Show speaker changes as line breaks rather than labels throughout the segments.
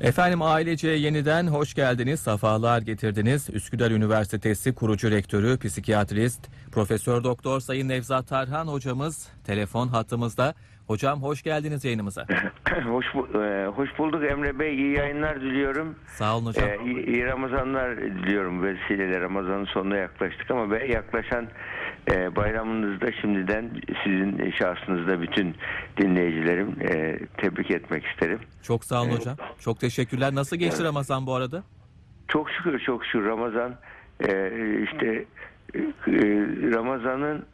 Efendim ailece yeniden hoş geldiniz, safalar getirdiniz. Üsküdar Üniversitesi kurucu rektörü, psikiyatrist, Profesör Doktor Sayın Nevzat Tarhan hocamız telefon hattımızda. Hocam hoş geldiniz yayınımıza.
hoş, e, hoş bulduk Emre Bey. İyi yayınlar diliyorum.
Sağ olun hocam.
E, iyi, Ramazanlar diliyorum. Vesileyle Ramazan'ın sonuna yaklaştık ama yaklaşan e, bayramınızda şimdiden sizin şahsınızda bütün dinleyicilerim e, tebrik etmek isterim.
Çok sağ olun hocam. Çok teşekkürler. Nasıl geçti Ramazan bu arada?
Çok şükür çok şükür Ramazan e, işte e, Ramazan'ın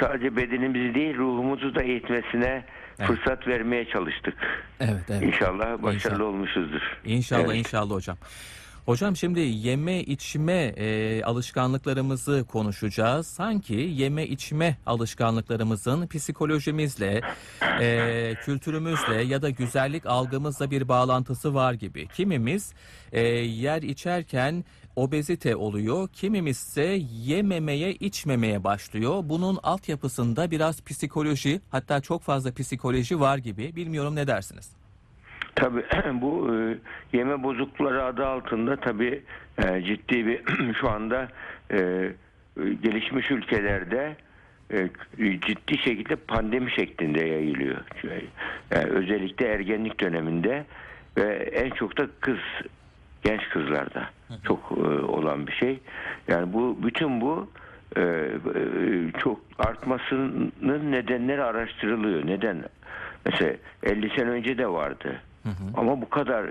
sadece bedenimizi değil ruhumuzu da eğitmesine
Evet.
fırsat vermeye çalıştık.
Evet, evet.
İnşallah başarılı
İnşallah.
olmuşuzdur.
İnşallah
Evet.
inşallah hocam. Hocam şimdi yeme içme e, alışkanlıklarımızı konuşacağız. Sanki yeme içme alışkanlıklarımızın psikolojimizle, e, kültürümüzle ya da güzellik algımızla bir bağlantısı var gibi. Kimimiz e, yer içerken obezite oluyor, kimimiz ise yememeye içmemeye başlıyor. Bunun altyapısında biraz psikoloji hatta çok fazla psikoloji var gibi. Bilmiyorum ne dersiniz?
Tabii bu e, yeme bozuklukları adı altında tabii e, ciddi bir şu anda e, gelişmiş ülkelerde e, ciddi şekilde pandemi şeklinde yayılıyor. Özellikle ergenlik döneminde ve en çok da kız genç kızlarda çok e, olan bir şey. Yani bu bütün bu e, çok artmasının nedenleri araştırılıyor. Neden? Mesela 50 sene önce de vardı. Ama bu kadar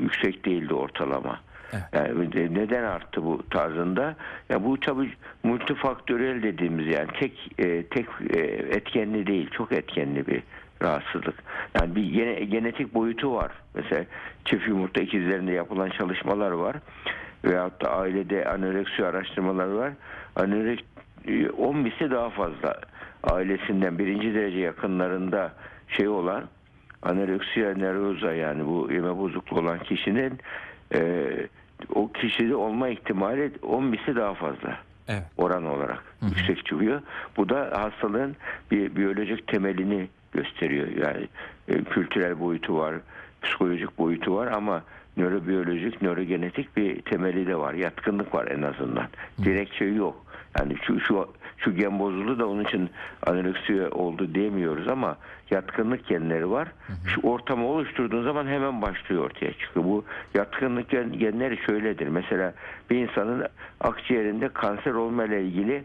yüksek değildi ortalama.
Evet.
Yani de- neden arttı bu tarzında? Ya bu tabii multifaktörel dediğimiz yani tek e, tek e, etkenli değil, çok etkenli bir rahatsızlık. Yani bir gene, genetik boyutu var. Mesela çift yumurta ikizlerinde yapılan çalışmalar var. Veyahut da ailede anoreksiya araştırmaları var. Anorek 10 misli daha fazla ailesinden birinci derece yakınlarında şey olan anoreksiya nervoza yani bu yeme bozukluğu olan kişinin e, o kişide olma ihtimali 10 misli daha fazla
Evet.
oran olarak yüksek çıkıyor. Bu da hastalığın bir biyolojik temelini gösteriyor. Yani e, kültürel boyutu var, psikolojik boyutu var ama nörobiyolojik, nörogenetik bir temeli de var. Yatkınlık var en azından. Direkt şey yok. Yani şu şu şu gen bozuldu da onun için anoreksiya oldu demiyoruz ama yatkınlık genleri var. Şu ortamı oluşturduğun zaman hemen başlıyor ortaya çıkıyor. Bu yatkınlık gen- genleri şöyledir. Mesela bir insanın akciğerinde kanser olma ile ilgili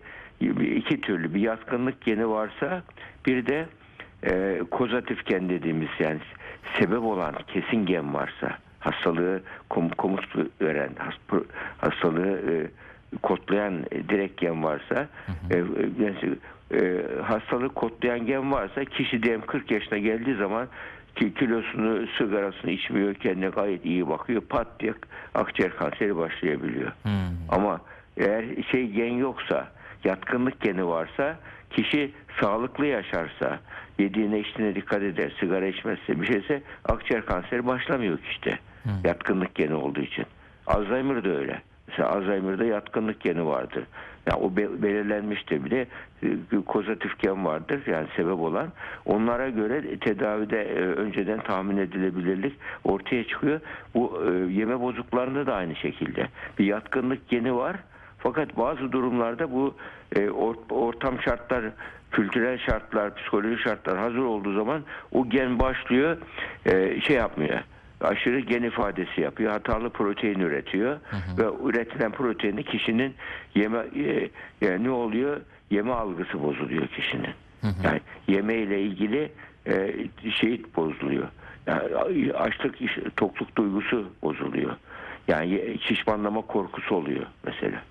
iki türlü bir yatkınlık geni varsa bir de e, kozatif gen dediğimiz yani sebep olan kesin gen varsa hastalığı kom, komut veren has- hastalığı e, direkt gen varsa e, e, yani, e, hastalığı kodlayan gen varsa kişi diyelim 40 yaşına geldiği zaman ki kilosunu sigarasını içmiyor kendine gayet iyi bakıyor pat diye akciğer kanseri başlayabiliyor.
Hmm.
Ama eğer şey gen yoksa, yatkınlık geni varsa, kişi sağlıklı yaşarsa, yediğine içtiğine dikkat eder, sigara içmezse bir şeyse akciğer kanseri başlamıyor işte. Yatkınlık geni olduğu için. Alzheimer da öyle. Mesela Alzheimer'da yatkınlık geni vardır. Yani o be- belirlenmiştir. Bir de e, kozatif gen vardır yani sebep olan. Onlara göre tedavide e, önceden tahmin edilebilirlik ortaya çıkıyor. Bu e, yeme bozuklarında da aynı şekilde. Bir yatkınlık geni var. Fakat bazı durumlarda bu e, or- ortam şartlar, kültürel şartlar, psikolojik şartlar hazır olduğu zaman o gen başlıyor şey yapmıyor. Aşırı gen ifadesi yapıyor. Hatalı protein üretiyor ve üretilen proteini kişinin yeme e, yani ne oluyor? Yeme algısı bozuluyor kişinin. Yani yeme ile ilgili e, şey bozuluyor. Yani açlık, tokluk duygusu bozuluyor. Yani şişmanlama korkusu oluyor mesela.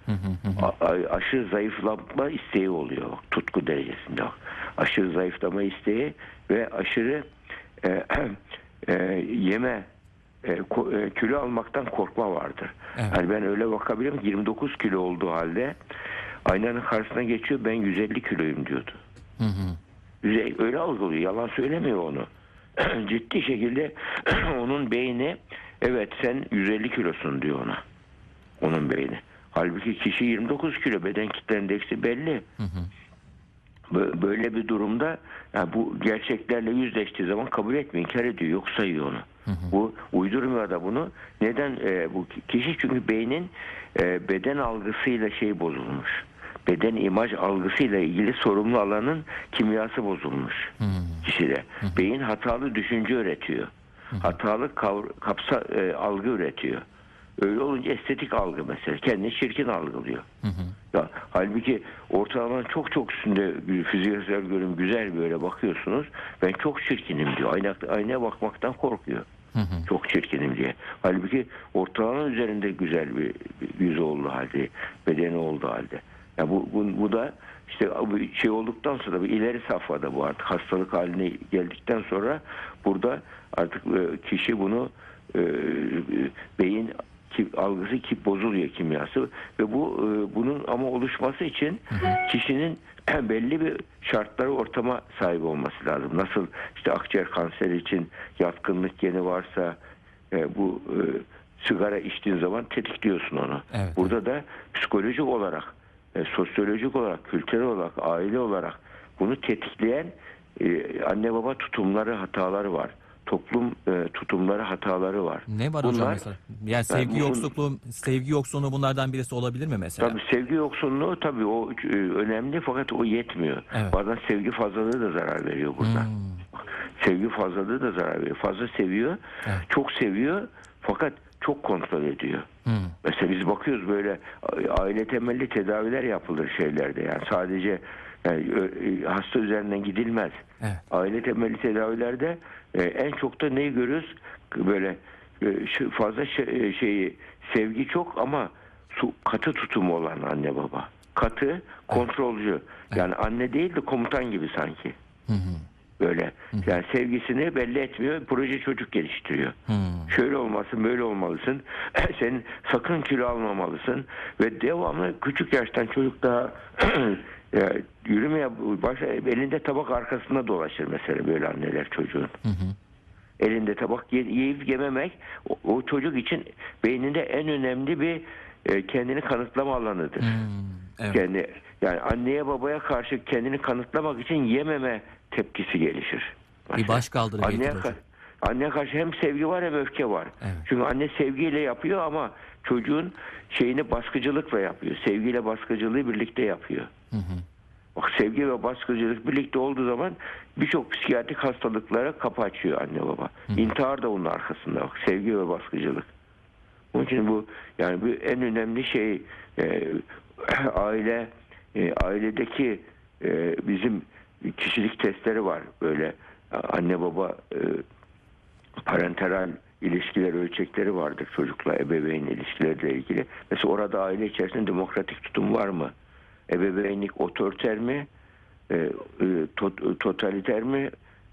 A- a- aşırı zayıflama isteği oluyor. Tutku derecesinde. Aşırı zayıflama isteği ve aşırı e, e, yeme e, e, kilo almaktan korkma vardır.
Evet.
Yani ben öyle bakabilirim 29 kilo olduğu halde aynanın karşısına geçiyor ben 150 kiloyum diyordu.
Hı hı.
Öyle algılıyor. Yalan söylemiyor onu. Ciddi şekilde onun beyni evet sen 150 kilosun diyor ona. Onun beyni. Halbuki kişi 29 kilo beden kitle endeksi belli. Bö- Böyle bir durumda yani bu gerçeklerle yüzleştiği zaman kabul etmiyor, inkar ediyor, yok sayıyor onu. Bu uydurmuyor da bunu. Neden e, bu kişi çünkü beynin e, beden algısıyla şey bozulmuş. Beden imaj algısıyla ilgili sorumlu alanın kimyası bozulmuş kişide. Beyin hatalı düşünce üretiyor. Hatalı kavr- kapsa e, algı üretiyor. Öyle olunca estetik algı mesela. Kendini çirkin algılıyor. Ya, halbuki ortalamanın çok çok üstünde fiziksel görünüm güzel böyle bakıyorsunuz. Ben çok çirkinim diyor. Ayna, aynaya bakmaktan korkuyor. Çok çirkinim diye. Halbuki ortalamanın üzerinde güzel bir, bir yüzü olduğu halde, bedeni olduğu halde. Ya bu, bu, bu da işte bu şey olduktan sonra bir ileri safhada bu artık hastalık haline geldikten sonra burada artık e, kişi bunu e, beyin algısı ki bozuluyor kimyası ve bu e, bunun ama oluşması için kişinin belli bir şartları ortama sahip olması lazım. Nasıl işte akciğer kanseri için yatkınlık geni varsa e, bu e, sigara içtiğin zaman tetikliyorsun onu.
Evet,
Burada da psikolojik olarak, e, sosyolojik olarak, kültürel olarak, aile olarak bunu tetikleyen e, anne baba tutumları, hataları var. Toplum e, tutumları, hataları var.
Ne var hocam
Bunlar-
mesela? Yani sevgi
bu-
yoksulluğu, sevgi yoksunluğu bunlardan birisi olabilir mi mesela?
Tabii sevgi yoksunluğu tabii o e, önemli fakat o yetmiyor.
Evet.
Bazen sevgi fazlalığı da zarar veriyor burada.
Hmm.
Sevgi fazlalığı da zarar veriyor. Fazla seviyor,
Evet.
çok seviyor fakat çok kontrol ediyor.
Hmm.
Mesela biz bakıyoruz böyle aile temelli tedaviler yapılır şeylerde. Yani sadece yani, e, hasta üzerinden gidilmez.
Evet.
Aile temelli tedavilerde e, en çok da neyi görüyoruz? Böyle e, fazla şey- e, şeyi sevgi çok ama su, katı tutumu olan anne baba. Katı, kontrolcü. Yani anne değil de komutan gibi sanki.
Hı hı.
Böyle. Yani sevgisini belli etmiyor. Proje çocuk geliştiriyor.
Hmm.
Şöyle olmasın, böyle olmalısın. Sen sakın kilo almamalısın. Ve devamlı küçük yaştan çocuk daha ya, yürümeye başla, elinde tabak arkasında dolaşır mesela böyle anneler çocuğun. Elinde tabak yiyip yememek o, o çocuk için beyninde en önemli bir e, kendini kanıtlama alanıdır.
Hmm. Evet.
Kendi yani anneye babaya karşı kendini kanıtlamak için yememe tepkisi gelişir.
Bir baş kaldırı
Anneye, ka- anneye karşı hem sevgi var hem öfke var.
Evet.
Çünkü anne sevgiyle yapıyor ama çocuğun şeyini baskıcılıkla yapıyor. Sevgiyle baskıcılığı birlikte yapıyor.
Hı hı.
Bak sevgi ve baskıcılık birlikte olduğu zaman birçok psikiyatrik hastalıklara kapı açıyor anne baba. İntihar da onun arkasında bak sevgi ve baskıcılık. Onun için bu yani bu en önemli şey e, aile e, ailedeki e, bizim kişilik testleri var böyle anne baba e, parenteral ilişkiler ölçekleri vardır çocukla ebeveyn ilişkileriyle ilgili. Mesela orada aile içerisinde demokratik tutum var mı? Ebeveynlik otoriter mi? E, e, to- totaliter mi?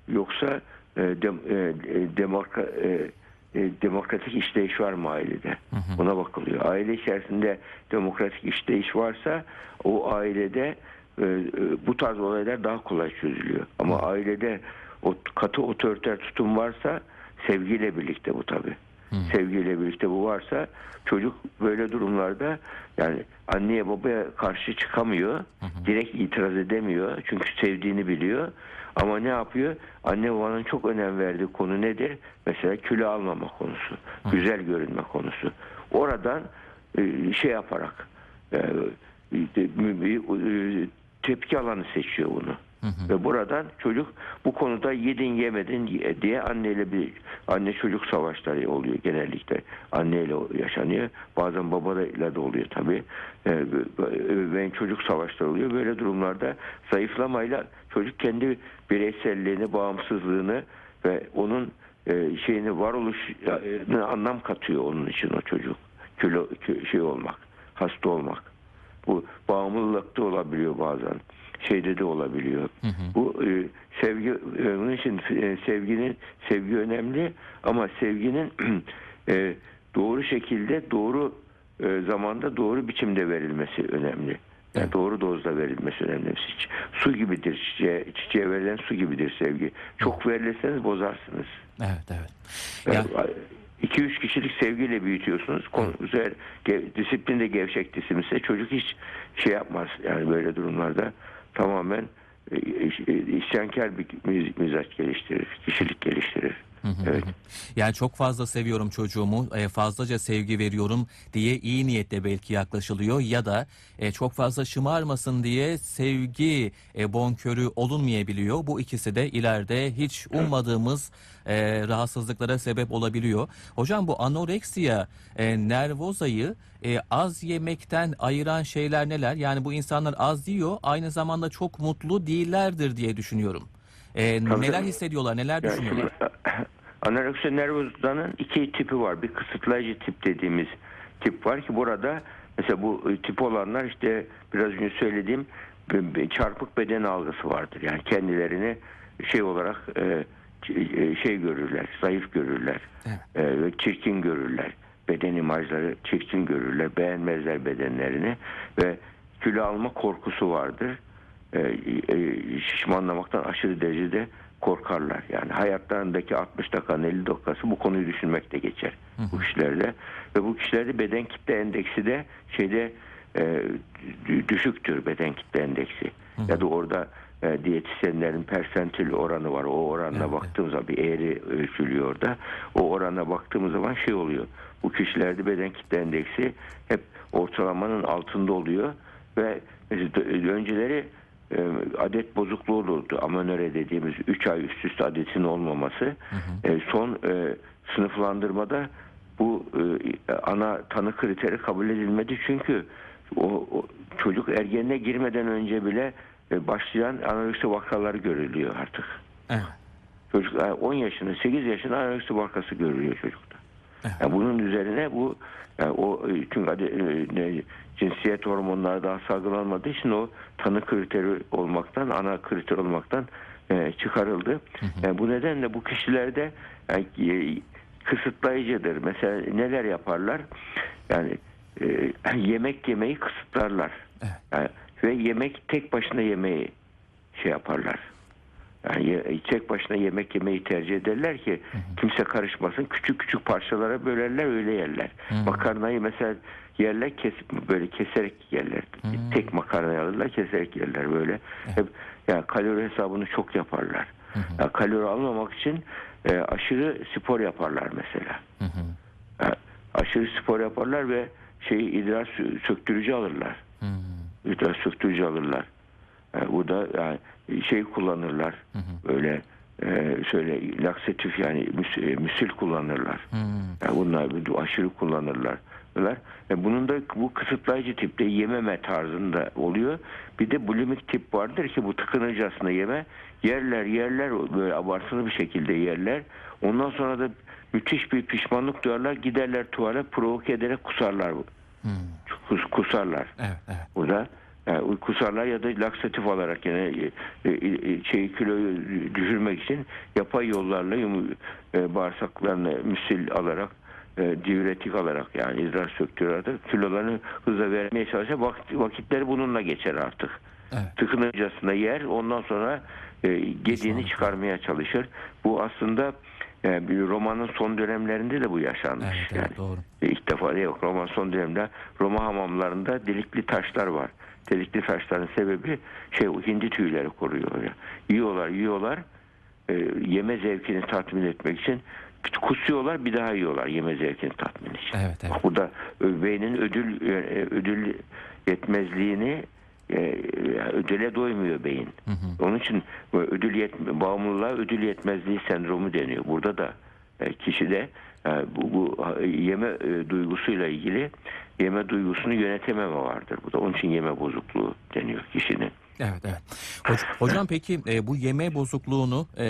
Yoksa e, dem- e, e, demokra- e, e, demokratik işleyiş var mı ailede? Buna bakılıyor. Aile içerisinde demokratik işleyiş varsa o ailede e, e, bu tarz olaylar daha kolay çözülüyor. Ama ailede o katı otoriter tutum varsa sevgiyle birlikte bu tabi. Sevgiyle birlikte bu varsa çocuk böyle durumlarda yani anneye babaya karşı çıkamıyor. Direkt itiraz edemiyor. Çünkü sevdiğini biliyor. Ama ne yapıyor? Anne babanın çok önem verdiği konu nedir? Mesela kilo almama konusu. Güzel görünme konusu. Oradan e, şey yaparak e, e, tepki alanı seçiyor bunu. Ve buradan çocuk bu konuda yedin yemedin diye anneyle bir anne çocuk savaşları oluyor genellikle. Anneyle yaşanıyor. Bazen babayla da oluyor tabii. Ee, Ben çocuk savaşları oluyor. Böyle durumlarda zayıflamayla çocuk kendi bireyselliğini, bağımsızlığını ve onun e, şeyini varoluşuna anlam katıyor onun için o çocuk. Kilo şey olmak, hasta olmak. Bu bağımlılıkta olabiliyor bazen. Şeyde de olabiliyor. Bu e, sevgi e, onun için e, sevginin sevgi önemli ama sevginin e, doğru şekilde doğru e, zamanda doğru biçimde verilmesi önemli. Yani doğru dozda verilmesi önemli. Su gibidir çiçeğe, çiçeğe verilen su gibidir sevgi. Çok verirseniz bozarsınız.
Evet, evet. Ya,
2-3 kişilik sevgiyle büyütüyorsunuz. Güzel, disiplin de gevşek disiplinse çocuk hiç şey yapmaz. Yani böyle durumlarda tamamen e, e, isyankar bir miz- mizaç geliştirir, kişilik geliştirir. Evet.
Yani çok fazla seviyorum çocuğumu, e, fazlaca sevgi veriyorum diye iyi niyetle belki yaklaşılıyor ya da e, çok fazla şımarmasın diye sevgi e, bonkörü olunmayabiliyor. Bu ikisi de ileride hiç ummadığımız e, rahatsızlıklara sebep olabiliyor. Hocam bu anoreksiya, e, nervozayı e, az yemekten ayıran şeyler neler? Yani bu insanlar az yiyor, aynı zamanda çok mutlu değillerdir diye düşünüyorum. E,
Tabii,
neler
tabii.
hissediyorlar, neler
Yani
düşünüyorlar?
şimdi, anoreksiya nervozanın iki tipi var. Bir kısıtlayıcı tip dediğimiz tip var ki burada mesela bu e, tip olanlar işte biraz önce söylediğim çarpık beden algısı vardır. Yani kendilerini şey olarak e, e, şey görürler, zayıf görürler
Evet.
e, ve çirkin görürler. Beden imajları çirkin görürler, beğenmezler bedenlerini ve kilo alma korkusu vardır. E, e, şişmanlamaktan aşırı derecede korkarlar. Yani hayatlarındaki 60 dakikanın 50 dakikası bu konuyu düşünmekte geçer bu kişilerde. Ve bu kişilerde beden kitle endeksi de şeyde e, dü- düşüktür beden kitle endeksi. Ya da orada e, diyetisyenlerin persentil oranı var. O oranına
Evet,
baktığımız zaman bir eğri ölçülüyor orada. O orana baktığımız zaman şey oluyor. Bu kişilerde beden kitle endeksi hep ortalamanın altında oluyor ve önceleri e, adet bozukluğu olurdu. Amenore dediğimiz 3 ay üst üste adetin olmaması. E, son e, sınıflandırmada bu e, ana tanı kriteri kabul edilmedi çünkü o, o çocuk ergenliğe girmeden önce bile e, başlayan anoreksi vakaları görülüyor artık.
Evet.
Çocuk e, 10 yaşında 8 yaşında anoreksi vakası görülüyor çocukta. Yani bunun üzerine bu yani o e, çünkü ade- e, ne, cinsiyet hormonları daha salgılanmadığı için o tanı kriteri olmaktan ana kriter olmaktan e, çıkarıldı. Yani bu nedenle bu kişilerde yani, e, kısıtlayıcıdır. Mesela neler yaparlar? Yani e, yemek yemeyi kısıtlarlar.
Evet.
Yani, ve yemek tek başına yemeyi şey yaparlar. Yani tek başına yemek yemeyi tercih ederler ki kimse karışmasın. Küçük küçük parçalara bölerler öyle yerler. Makarnayı mesela yerler kesip böyle keserek yerler. Tek makarnayı alırlar keserek yerler böyle. Hep yani kalori hesabını çok yaparlar. Yani kalori almamak için e, aşırı spor yaparlar mesela. Yani aşırı spor yaparlar ve şeyi idrar sö- söktürücü alırlar. İdrar söktürücü alırlar. Bu da yani şey kullanırlar. Böyle e, şöyle laksatif yani müs- e, müsil kullanırlar. Yani bunlar aşırı kullanırlar. Bunlar. E, bunun da bu kısıtlayıcı tipte yememe tarzında oluyor. Bir de bulimik tip vardır ki bu tıkınırcasına yeme. Yerler yerler böyle abartılı bir şekilde yerler. Ondan sonra da müthiş bir pişmanlık duyarlar. Giderler tuvalet provoke ederek kusarlar. Kus, kusarlar.
Evet, evet.
Burada yani kusarlar ya da laksatif alarak yani şey kiloyu düşürmek için yapay yollarla bağırsaklarını müsil alarak diüretik alarak yani idrar söktürerek kilolarını hızla vermeye çalışır. Vakit, vakitleri bununla geçer artık.
Evet.
Tıkınırcasına yer ondan sonra e, gediğini çıkarmaya çalışır. Bu aslında e, bir romanın son dönemlerinde de bu yaşanmış.
Evet, evet,
yani.
doğru.
İlk defa yok. Roma son dönemde Roma hamamlarında delikli taşlar var. Delikli taşların sebebi şey hindi tüyleri koruyor. Ya. Yiyorlar yiyorlar e, yeme zevkini tatmin etmek için kusuyorlar bir daha yiyorlar yeme zevkini tatmin için.
Evet, evet.
Burada beynin ödül e, ödül yetmezliğini e, ödüle doymuyor beyin. Onun için ödül yet bağımlılığa ödül yetmezliği sendromu deniyor. Burada da e, kişide e, bu, bu e, yeme e, duygusuyla ilgili yeme duygusunu yönetememe vardır. Bu da onun için yeme bozukluğu deniyor kişinin.
Evet, evet. Hoc- hocam peki e, bu yeme bozukluğunu e,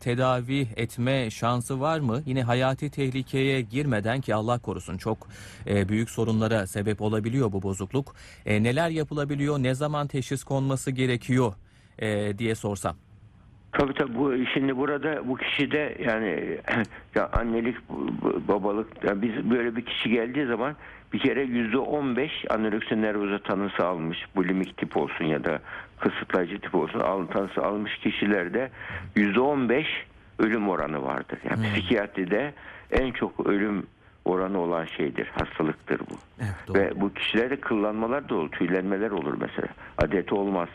tedavi etme şansı var mı? Yine hayati tehlikeye girmeden ki Allah korusun çok e, büyük sorunlara sebep olabiliyor bu bozukluk. E, neler yapılabiliyor? Ne zaman teşhis konması gerekiyor e, diye sorsam.
Tabii tabii bu şimdi burada bu kişi de yani ya annelik babalık ya biz böyle bir kişi geldiği zaman bir kere yüzde on beş anoreksiya nervoza tanısı almış bulimik tip olsun ya da kısıtlayıcı tip olsun al, tanısı almış kişilerde yüzde on beş ölüm oranı vardır. Yani psikiyatride en çok ölüm oranı olan şeydir hastalıktır bu.
Evet, doğru.
Ve bu kişilerde kıllanmalar da olur, tüylenmeler olur mesela. Adeti olmaz.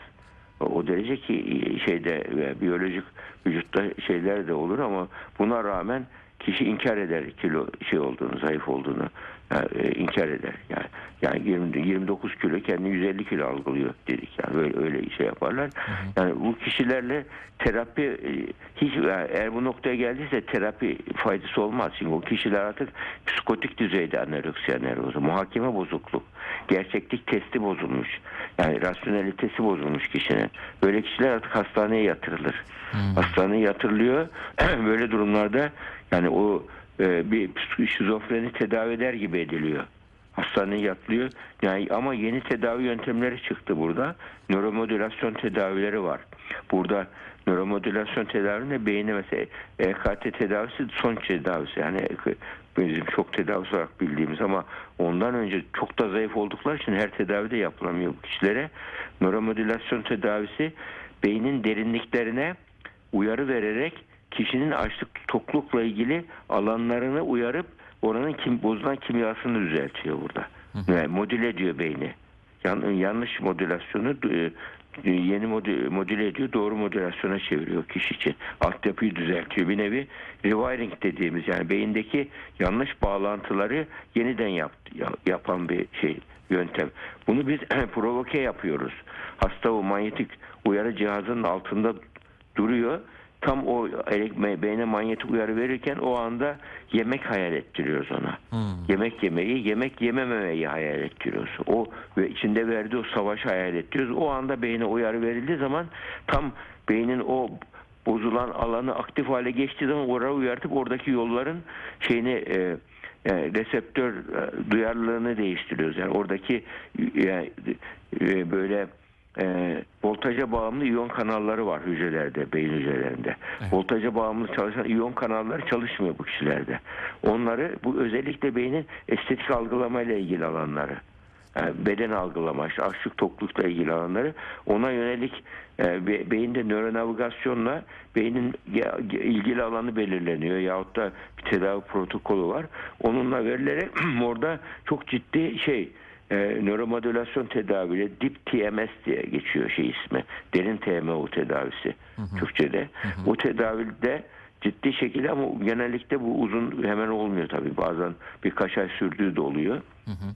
O, derece ki şeyde e, biyolojik vücutta şeyler de olur ama buna rağmen kişi inkar eder kilo şey olduğunu, zayıf olduğunu yani, e, inkar eder. Yani yani 20, 29 kilo kendini 150 kilo algılıyor dedik yani böyle öyle şey yaparlar. Yani bu kişilerle terapi e, hiç yani eğer bu noktaya geldiyse terapi faydası olmaz. Çünkü o kişiler artık psikotik düzeyde anoreksiya nervozu, muhakeme bozukluk, gerçeklik testi bozulmuş. Yani rasyonelitesi bozulmuş kişinin. Böyle kişiler artık hastaneye yatırılır. Hastaneye yatırılıyor. böyle durumlarda yani o e, bir şizofreni tedavi eder gibi ediliyor. Hastaneye yatılıyor. Yani ama yeni tedavi yöntemleri çıktı burada. Nöromodülasyon tedavileri var. Burada nöromodülasyon tedavisinde beyni mesela EKT tedavisi son tedavisi. Yani bizim çok tedavisi olarak bildiğimiz ama ondan önce çok da zayıf oldukları için her tedavi de yapılamıyor bu kişilere. Nöromodülasyon tedavisi beynin derinliklerine uyarı vererek kişinin açlık toklukla ilgili alanlarını uyarıp oranın kim, bozulan kimyasını düzeltiyor burada. Yani modüle ediyor beyni. Yan, yanlış modülasyonu e, yeni modü, modüle ediyor, doğru modülasyona çeviriyor kişi için. Altyapıyı düzeltiyor. Bir nevi rewiring dediğimiz yani beyindeki yanlış bağlantıları yeniden yap, yapan bir şey yöntem. Bunu biz provoke yapıyoruz. Hasta o manyetik uyarı cihazının altında duruyor tam o beyne manyetik uyarı verirken o anda yemek hayal ettiriyoruz ona. Hmm. Yemek yemeyi, yemek yemememeyi hayal ettiriyoruz. O ve içinde verdiği o savaşı hayal ettiriyoruz. O anda beyne uyarı verildiği zaman tam beynin o bozulan alanı aktif hale geçtiği zaman oraya uyartıp oradaki yolların şeyini e, yani reseptör e, duyarlılığını değiştiriyoruz. Yani oradaki yani, e, böyle e, voltaja bağımlı iyon kanalları var hücrelerde, beyin hücrelerinde. Evet. Voltaja bağımlı çalışan iyon kanalları çalışmıyor bu kişilerde. Onları bu özellikle beynin estetik algılamayla ilgili alanları. Yani beden algılama, işte açlık toklukla ilgili alanları ona yönelik e, be, beyinde nöronavigasyonla beynin ilgili alanı belirleniyor yahut da bir tedavi protokolü var. Onunla verilerek orada çok ciddi şey e, nöromodülasyon tedaviyle dip TMS diye geçiyor şey ismi. Derin TMO tedavisi hı hı. Türkçe'de. Hı hı. Bu tedavide ciddi şekilde ama genellikle bu uzun hemen olmuyor tabii. Bazen birkaç ay sürdüğü de oluyor. Hı hı.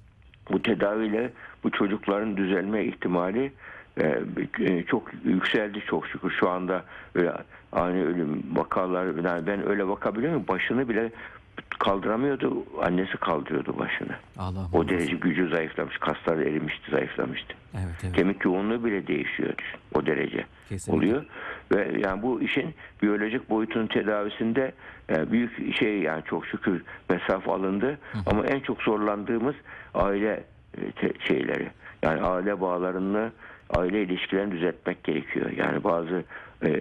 Bu tedaviyle bu çocukların düzelme ihtimali e, e çok yükseldi çok şükür. Şu anda öyle ani ölüm vakalar yani ben öyle bakabiliyor muyum? Başını bile kaldıramıyordu. Annesi kaldırıyordu başını. Allah o derece gücü zayıflamış. Kasları erimişti, zayıflamıştı. Evet, evet. Kemik yoğunluğu bile değişiyor. O derece Kesinlikle. oluyor. Ve yani bu işin biyolojik boyutunun tedavisinde e, büyük şey yani çok şükür mesafe alındı. Hı. Ama en çok zorlandığımız aile e, şeyleri. Yani aile bağlarını aile ilişkilerini düzeltmek gerekiyor. Yani bazı e,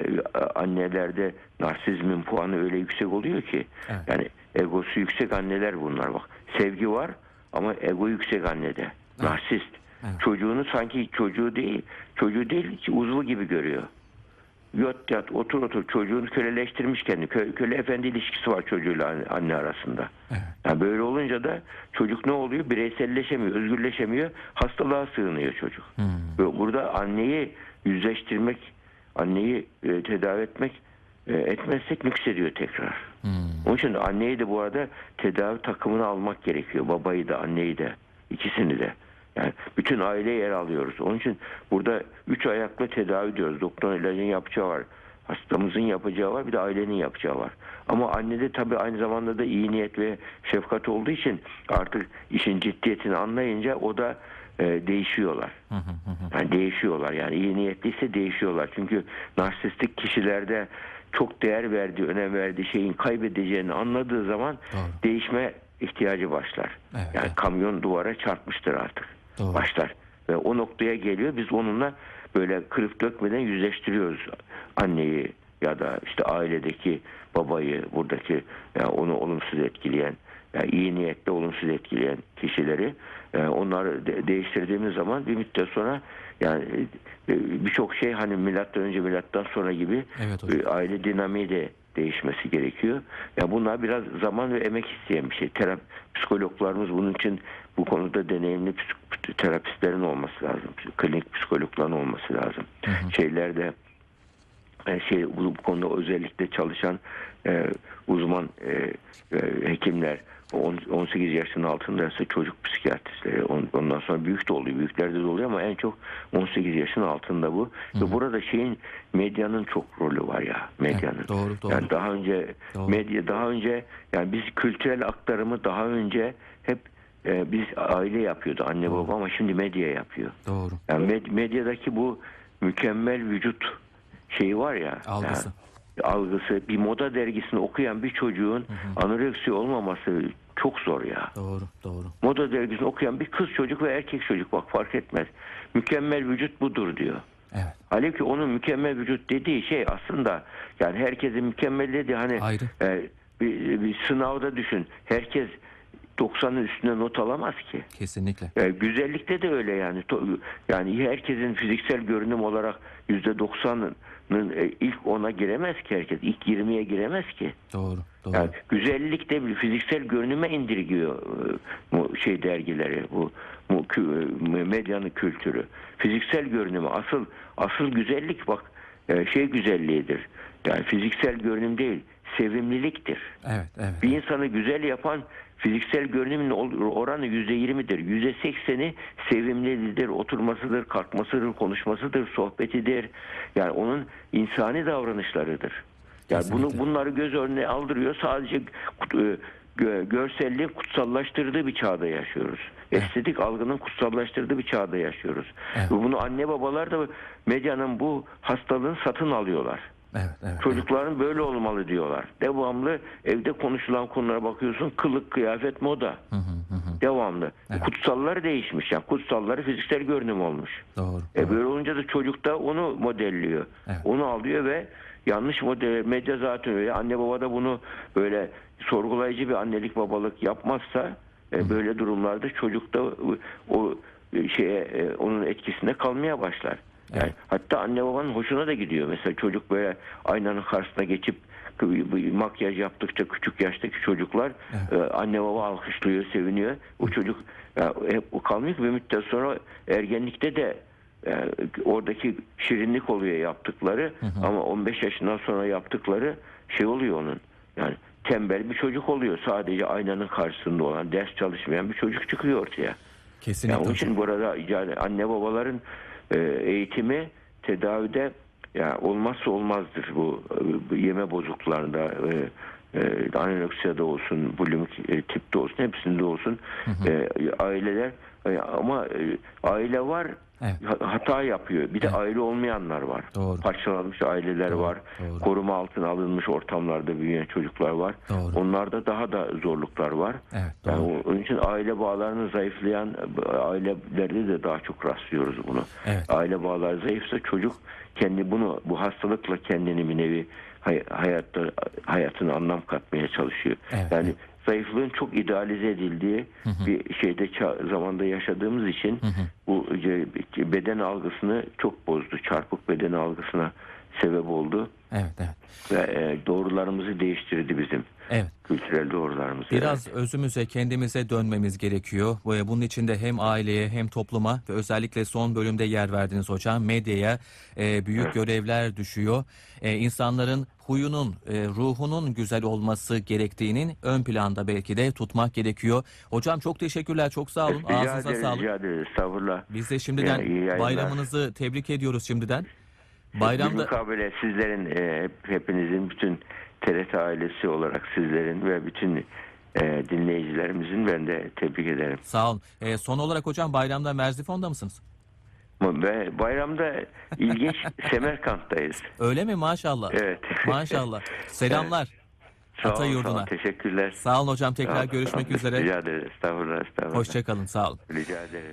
annelerde narsizmin puanı öyle yüksek oluyor ki evet. yani egosu yüksek anneler bunlar bak. Sevgi var ama ego yüksek annede. Evet. Narsist. Evet. Çocuğunu sanki çocuğu değil, çocuğu değil ki uzvu gibi görüyor. Yot yat otur otur çocuğunu köleleştirmiş kendi. Kö, köle efendi ilişkisi var çocuğuyla anne arasında. Evet. Yani böyle olunca da çocuk ne oluyor? Bireyselleşemiyor, özgürleşemiyor. Hastalığa sığınıyor çocuk. Hmm. Burada anneyi yüzleştirmek, anneyi e, tedavi etmek etmezsek nüksediyor tekrar. Hmm. Onun için anneyi de bu arada tedavi takımını almak gerekiyor. Babayı da anneyi de ikisini de. Yani bütün aile yer alıyoruz. Onun için burada üç ayaklı tedavi diyoruz. Doktor ilacın yapacağı var. Hastamızın yapacağı var bir de ailenin yapacağı var. Ama annede tabii aynı zamanda da iyi niyet ve şefkat olduğu için artık işin ciddiyetini anlayınca o da e, değişiyorlar. Yani değişiyorlar. Yani iyi niyetliyse değişiyorlar. Çünkü narsistik kişilerde çok değer verdiği, önem verdiği şeyin kaybedeceğini anladığı zaman Doğru. değişme ihtiyacı başlar. Evet, yani kamyon duvara çarpmıştır artık. Doğru. Başlar. Ve o noktaya geliyor. Biz onunla böyle kırıp dökmeden yüzleştiriyoruz anneyi ya da işte ailedeki babayı, buradaki yani onu olumsuz etkileyen, yani iyi niyetle olumsuz etkileyen kişileri e, onları de, değiştirdiğimiz zaman bir müddet sonra yani e, birçok şey hani milattan önce milattan sonra gibi evet, e, aile dinamiği de değişmesi gerekiyor. Ya bunlar biraz zaman ve emek isteyen bir şey. Terap, psikologlarımız bunun için bu konuda deneyimli psik- terapistlerin olması lazım. Klinik psikologların olması lazım. Şeylerde e, şey bu, bu konuda özellikle çalışan e, uzman e, e, hekimler on- 18 yaşın altındaysa çocuk psikiyatristleri on- ondan sonra büyük de oluyor büyüklerde de oluyor ama en çok 18 yaşın altında bu ve burada şeyin medyanın çok rolü var ya medyanın
Evet, doğru, doğru.
yani daha önce
Doğru.
medya daha önce yani biz kültürel aktarımı daha önce hep e, biz aile yapıyordu anne baba ama şimdi medya yapıyor.
Doğru.
Yani med- medyadaki bu mükemmel vücut şeyi var ya.
Algısı.
yani algısı. Bir moda dergisini okuyan bir çocuğun anoreksi olmaması çok zor ya.
Doğru. Doğru.
Moda dergisini okuyan bir kız çocuk ve erkek çocuk bak fark etmez. Mükemmel vücut budur diyor.
Evet.
Halbuki onun mükemmel vücut dediği şey aslında yani herkesin mükemmel dediği hani
Ayrı.
e, bir, bir sınavda düşün. Herkes 90'ın üstünde not alamaz ki.
Kesinlikle.
E, güzellikte de öyle yani. Yani herkesin fiziksel görünüm olarak yüzde doksanının e, ilk ona giremez ki herkes. İlk 20'ye giremez ki.
Doğru. Doğru.
Yani güzellik de bir fiziksel görünüme indirgiyor e, bu şey dergileri, bu, bu e, medyanın kültürü. Fiziksel görünümü asıl asıl güzellik bak e, şey güzelliğidir. Yani fiziksel görünüm değil, sevimliliktir.
Evet. Evet.
Bir insanı güzel yapan fiziksel görünümün oranı yüzde yirmidir. Yüzde sekseni sevimlidir, oturmasıdır, kalkmasıdır, konuşmasıdır, sohbetidir. Yani onun insani davranışlarıdır. Yani bunu
Kesinlikle.
bunları göz önüne aldırıyor. Sadece e, gö- görselliğin kutsallaştırdığı bir çağda yaşıyoruz. Estetik algının kutsallaştırdığı bir çağda yaşıyoruz.
Evet.
Ve bunu anne babalar da medyanın bu hastalığını satın alıyorlar.
Evet. Evet.
Çocukların böyle olmalı diyorlar. Devamlı evde konuşulan konulara bakıyorsun. Kılık, kıyafet, moda.
Hı hı hı.
Devamlı.
Evet.
Kutsalları değişmiş. Yani kutsalları fiziksel görünüm olmuş.
Doğru.
E
doğru.
böyle olunca da çocuk da onu modelliyor.
Evet.
Onu alıyor ve yanlış model medya zaten öyle. Anne baba da bunu böyle sorgulayıcı bir annelik babalık yapmazsa e, böyle durumlarda çocuk da o e, şeye e, onun etkisinde kalmaya başlar. Yani
Evet.
hatta anne babanın hoşuna da gidiyor. Mesela çocuk böyle aynanın karşısına geçip makyaj yaptıkça küçük yaştaki çocuklar e, anne baba alkışlıyor, seviniyor. O çocuk ya, hep o kalmıyor bir müddet sonra ergenlikte de e, oradaki şirinlik oluyor yaptıkları ama 15 yaşından sonra yaptıkları şey oluyor onun. Yani tembel bir çocuk oluyor. Sadece aynanın karşısında olan, ders çalışmayan bir çocuk çıkıyor ortaya.
Kesinlikle.
Yani onun için burada yani anne babaların e, eğitimi tedavide ya olmazsa olmazdır bu, e, bu yeme bozukluklarında e, e, anoreksiyada olsun, bulimik e, tipte olsun, hepsinde olsun E, aileler e, ama e, aile var
Evet.
ha- hata yapıyor. Bir de aile olmayanlar var.
Doğru.
Parçalanmış aileler
Doğru,
var.
doğru.
Koruma altına alınmış ortamlarda büyüyen çocuklar var.
Doğru.
Onlarda daha da zorluklar var.
Evet,
Yani
doğru.
o- onun için aile bağlarını zayıflayan e, ailelerde de daha çok rastlıyoruz bunu.
Evet.
Aile bağları zayıfsa çocuk kendi bunu bu hastalıkla kendini bir nevi hay- hayatta hayatına anlam katmaya çalışıyor.
Evet,
yani
evet.
Zayıflığın çok idealize edildiği bir şeyde zamanda yaşadığımız için bu e, beden algısını çok bozdu. Çarpık beden algısına sebep oldu
Evet. Evet.
ve e, doğrularımızı değiştirdi bizim
Evet.
kültürel doğrularımızı.
Biraz özümüze, kendimize dönmemiz gerekiyor. Bu- Bunun için de hem aileye hem topluma ve özellikle son bölümde yer verdiniz hocam medyaya e, büyük görevler düşüyor. E, insanların huyunun, e, ruhunun güzel olması gerektiğinin ön planda belki de tutmak gerekiyor. Hocam çok teşekkürler, çok sağ olun.
Rica
Ağzınıza
ederiz,
sağlık.
rica ederiz. Estağfurullah.
Biz de şimdiden
Ya, iyi yayınlar.
bayramınızı tebrik ediyoruz şimdiden.
Bir
Bayramda
mukabele sizlerin, e, hep, hepinizin, bütün TRT ailesi olarak sizlerin ve bütün e, dinleyicilerimizin ben de tebrik ederim.
sağ olun. E, son olarak hocam bayramda Merzifon'da mısınız?
Ve bayramda ilginç Semerkant'tayız.
Öyle mi maşallah?
Evet.
Maşallah. Selamlar.
Sağ
Ata
olun, sağ olun, teşekkürler.
Sağ olun hocam tekrar
Sağ olun,
görüşmek
sağ olun.
üzere.
Rica ederiz. Estağfurullah, estağfurullah.
Hoşçakalın sağ olun.
Rica ederim.